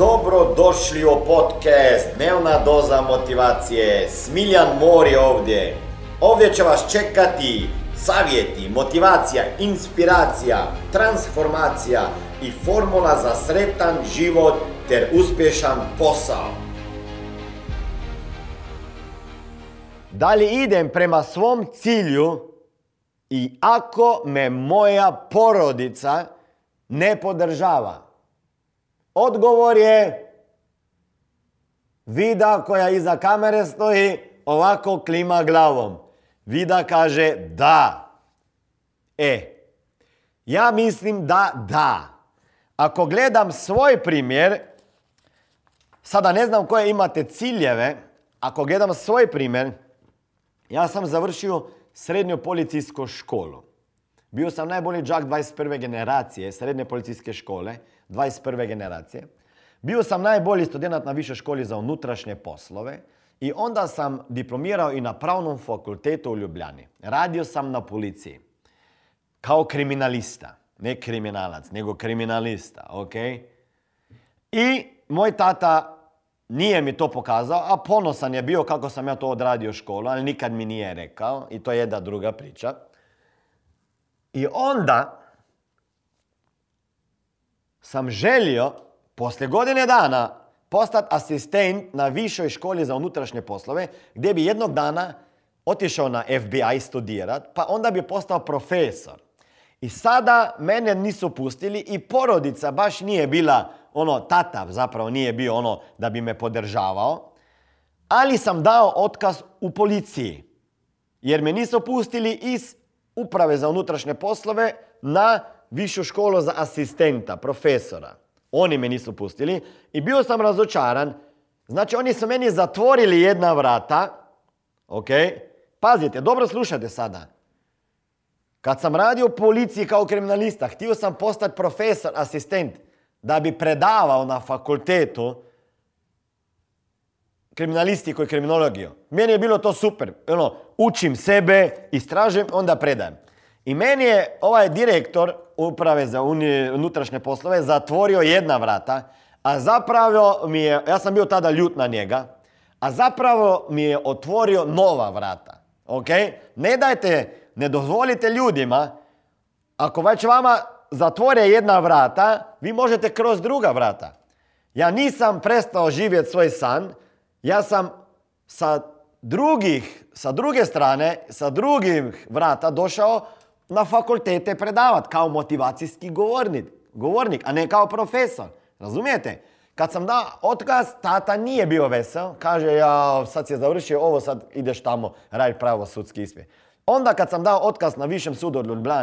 Dobro došli u podcast Dnevna doza motivacije. Smiljan Mor je ovdje. Ovdje će vas čekati savjeti, motivacija, inspiracija, transformacija i formula za sretan život ter uspješan posao. Da li idem prema svom cilju i ako me moja porodica ne podržava? Odgovor je Vida koja iza kamere stoji ovako klima glavom. Vida kaže da. E, ja mislim da da. Ako gledam svoj primjer, sada ne znam koje imate ciljeve, ako gledam svoj primjer, ja sam završio srednju policijsku školu. Bio sam najbolji džak 21. generacije srednje policijske škole, 21. generacije. Bio sam najbolji student na višoj školi za unutrašnje poslove i onda sam diplomirao i na pravnom fakultetu u Ljubljani. Radio sam na policiji kao kriminalista, ne kriminalac, nego kriminalista, ok? I moj tata nije mi to pokazao, a ponosan je bio kako sam ja to odradio školu, ali nikad mi nije rekao i to je jedna druga priča. I onda sam želio poslije godine dana postati asistent na višoj školi za unutrašnje poslove gdje bi jednog dana otišao na FBI studirat, pa onda bi postao profesor. I sada mene nisu pustili i porodica baš nije bila ono, tata zapravo nije bio ono da bi me podržavao, ali sam dao otkaz u policiji. Jer me nisu pustili iz uprave za unutrašnje poslove na višu školu za asistenta, profesora. Oni me nisu pustili i bio sam razočaran. Znači oni su meni zatvorili jedna vrata. Ok? Pazite, dobro slušajte sada. Kad sam radio u policiji kao kriminalista, htio sam postati profesor, asistent, da bi predavao na fakultetu kriminalistiku i kriminologiju. Meni je bilo to super. Ono, učim sebe, istražujem, onda predajem. I meni je ovaj direktor uprave za unutrašnje poslove zatvorio jedna vrata, a zapravo mi je, ja sam bio tada ljut na njega, a zapravo mi je otvorio nova vrata. Ok? Ne dajte, ne dozvolite ljudima, ako već vama zatvore jedna vrata, vi možete kroz druga vrata. Ja nisam prestao živjeti svoj san, ja sam sa drugih, sa druge strane, sa drugih vrata došao na fakultete predavat kao motivacijski govornik, govornik, a ne kao profesor. Razumijete? Kad sam dao otkaz, tata nije bio vesel. Kaže, ja sad si je završio ovo, sad ideš tamo raditi pravo sudski ispit. Onda kad sam dao otkaz na višem sudu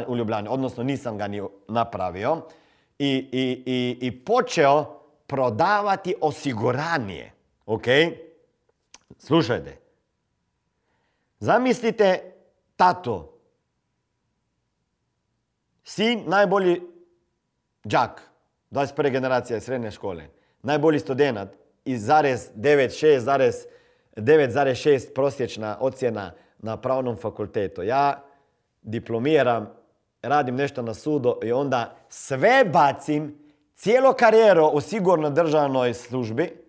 u Ljubljani, odnosno nisam ga ni napravio, i, i, i, i počeo prodavati osiguranje. Ok? Slušajte. Zamislite tato Sin najbolji džak, 21. generacija srednje škole, najbolji student i zarez 9,6 prosječna ocjena na pravnom fakultetu. Ja diplomiram, radim nešto na sudu i onda sve bacim, cijelo karijeru u sigurno državnoj službi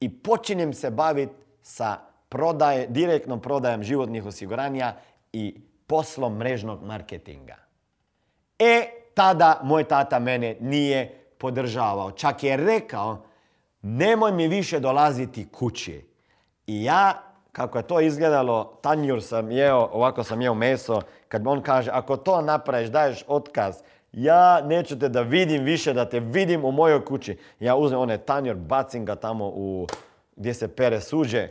i počinjem se baviti sa prodaje, direktnom prodajem životnih osiguranja i poslom mrežnog marketinga. E, tada moj tata mene nije podržavao. Čak je rekao, nemoj mi više dolaziti kući. I ja, kako je to izgledalo, tanjur sam jeo, ovako sam jeo meso, kad on kaže, ako to napraviš, daješ otkaz, ja neću te da vidim više, da te vidim u mojoj kući. Ja uzmem onaj tanjur, bacim ga tamo u, gdje se pere suđe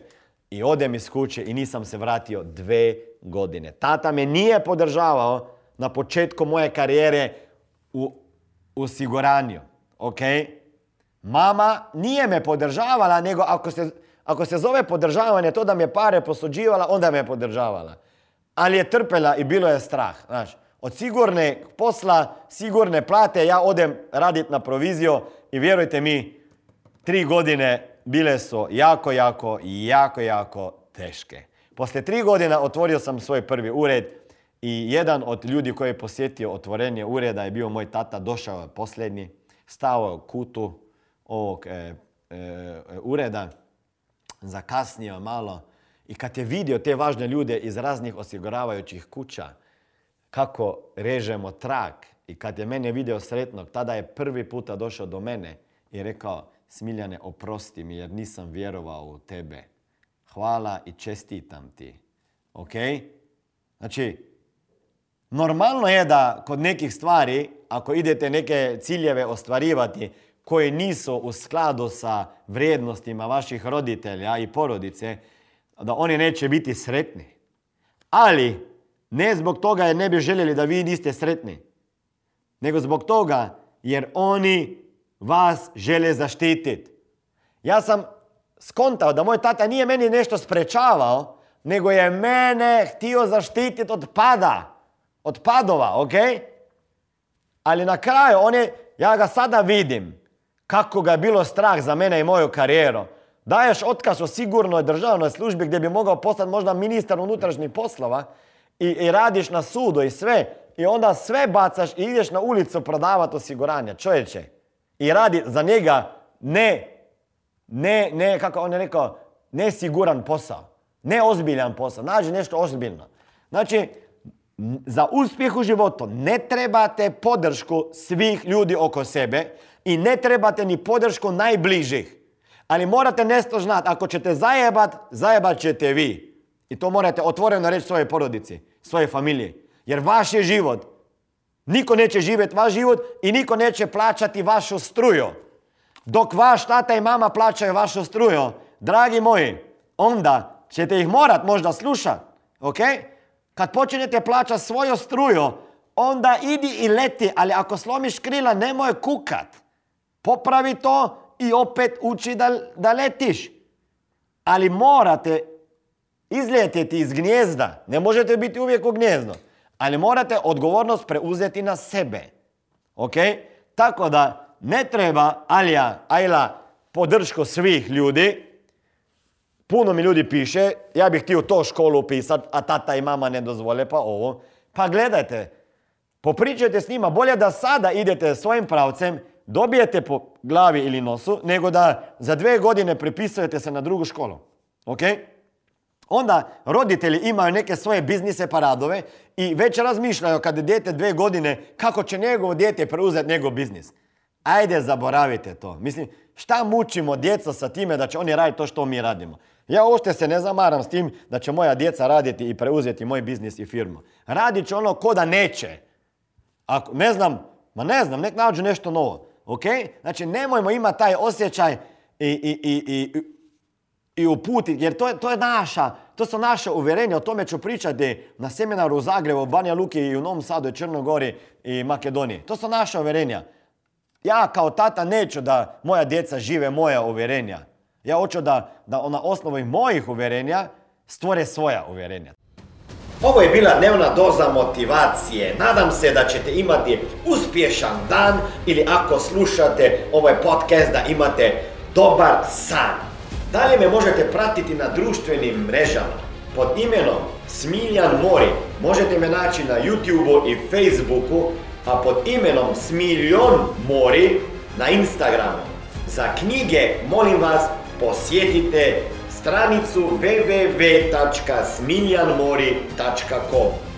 i odem iz kuće i nisam se vratio dve godine. Tata me nije podržavao na početku moje karijere u osiguranju. Ok? Mama nije me podržavala, nego ako se, ako se zove podržavanje to da me pare posuđivala, onda me podržavala. Ali je trpela i bilo je strah. Znaš, od sigurne posla, sigurne plate, ja odem radit na proviziju i vjerujte mi, tri godine bile su jako, jako, jako, jako teške. Poslije tri godina otvorio sam svoj prvi ured i jedan od ljudi koji je posjetio otvorenje ureda je bio moj tata, došao je posljednji, stao je u kutu, ovog e, e, ureda zakasnio malo i kad je vidio te važne ljude iz raznih osiguravajućih kuća, kako režemo trak i kad je mene vidio sretnog, tada je prvi puta došao do mene i rekao, Smiljane, oprosti mi jer nisam vjerovao u tebe. Hvala i čestitam ti. Ok? Znači, normalno je da kod nekih stvari, ako idete neke ciljeve ostvarivati koji nisu u skladu sa vrijednostima vaših roditelja i porodice, da oni neće biti sretni. Ali, ne zbog toga jer ne bi željeli da vi niste sretni, nego zbog toga jer oni vas žele zaštititi. Ja sam skontao da moj tata nije meni nešto sprečavao, nego je mene htio zaštititi od pada. Od padova, ok? Ali na kraju, on je, ja ga sada vidim, kako ga je bilo strah za mene i moju karijeru. Daješ otkaz o sigurnoj državnoj službi gdje bi mogao postati možda ministar unutrašnjih poslova i, i radiš na sudu i sve. I onda sve bacaš i ideš na ulicu prodavati osiguranje. Čovječe, i radi za njega ne, ne, ne, kako on je rekao, nesiguran posao. Neozbiljan posao. Nađi nešto ozbiljno. Znači, za uspjeh u životu ne trebate podršku svih ljudi oko sebe i ne trebate ni podršku najbližih. Ali morate nešto znati, ako ćete zajebat, zajebat ćete vi. I to morate otvoreno reći svojoj porodici, svoje familije. Jer vaš je život Niko neće živjeti vaš život i niko neće plaćati vašu struju. Dok vaš tata i mama plaćaju vašu struju, dragi moji, onda ćete ih morat možda slušat. Ok? Kad počinjete plaćati svoju struju, onda idi i leti, ali ako slomiš krila, nemoj kukat. Popravi to i opet uči da, da letiš. Ali morate izljetiti iz gnjezda. Ne možete biti uvijek u gnjezdu ali morate odgovornost preuzeti na sebe. Ok? Tako da ne treba Alija, Ajla podršku svih ljudi. Puno mi ljudi piše, ja bih htio to školu upisati, a tata i mama ne dozvole, pa ovo. Pa gledajte, popričajte s njima, bolje da sada idete svojim pravcem, dobijete po glavi ili nosu, nego da za dve godine prepisujete se na drugu školu. Ok? Onda roditelji imaju neke svoje biznise paradove i već razmišljaju kad je dijete dve godine kako će njegovo dijete preuzeti njegov biznis. Ajde, zaboravite to. Mislim, šta mučimo djeca sa time da će oni raditi to što mi radimo? Ja uopšte se ne zamaram s tim da će moja djeca raditi i preuzeti moj biznis i firmu. Radit će ono ko da neće. Ako, ne znam, ma ne znam, nek nađu nešto novo. Ok? Znači, nemojmo imati taj osjećaj i, i, i, i i uputiti, jer to je, to je naša, to su naše uvjerenja, o tome ću pričati na seminaru u Zagrebu, Banja Luki i u Novom Sadu i Črnogori i Makedoniji. To su naša uvjerenja. Ja kao tata neću da moja djeca žive moja uvjerenja. Ja hoću da, da na osnovi mojih uvjerenja stvore svoja uvjerenja. Ovo je bila dnevna doza motivacije. Nadam se da ćete imati uspješan dan ili ako slušate ovaj podcast da imate dobar san. Dalje me možete pratiti na društvenim mrežama pod imenom Smiljan Mori. Možete me naći na YouTubeu i Facebooku, a pod imenom Smiljon Mori na Instagramu. Za knjige, molim vas, posjetite stranicu www.smiljanmori.com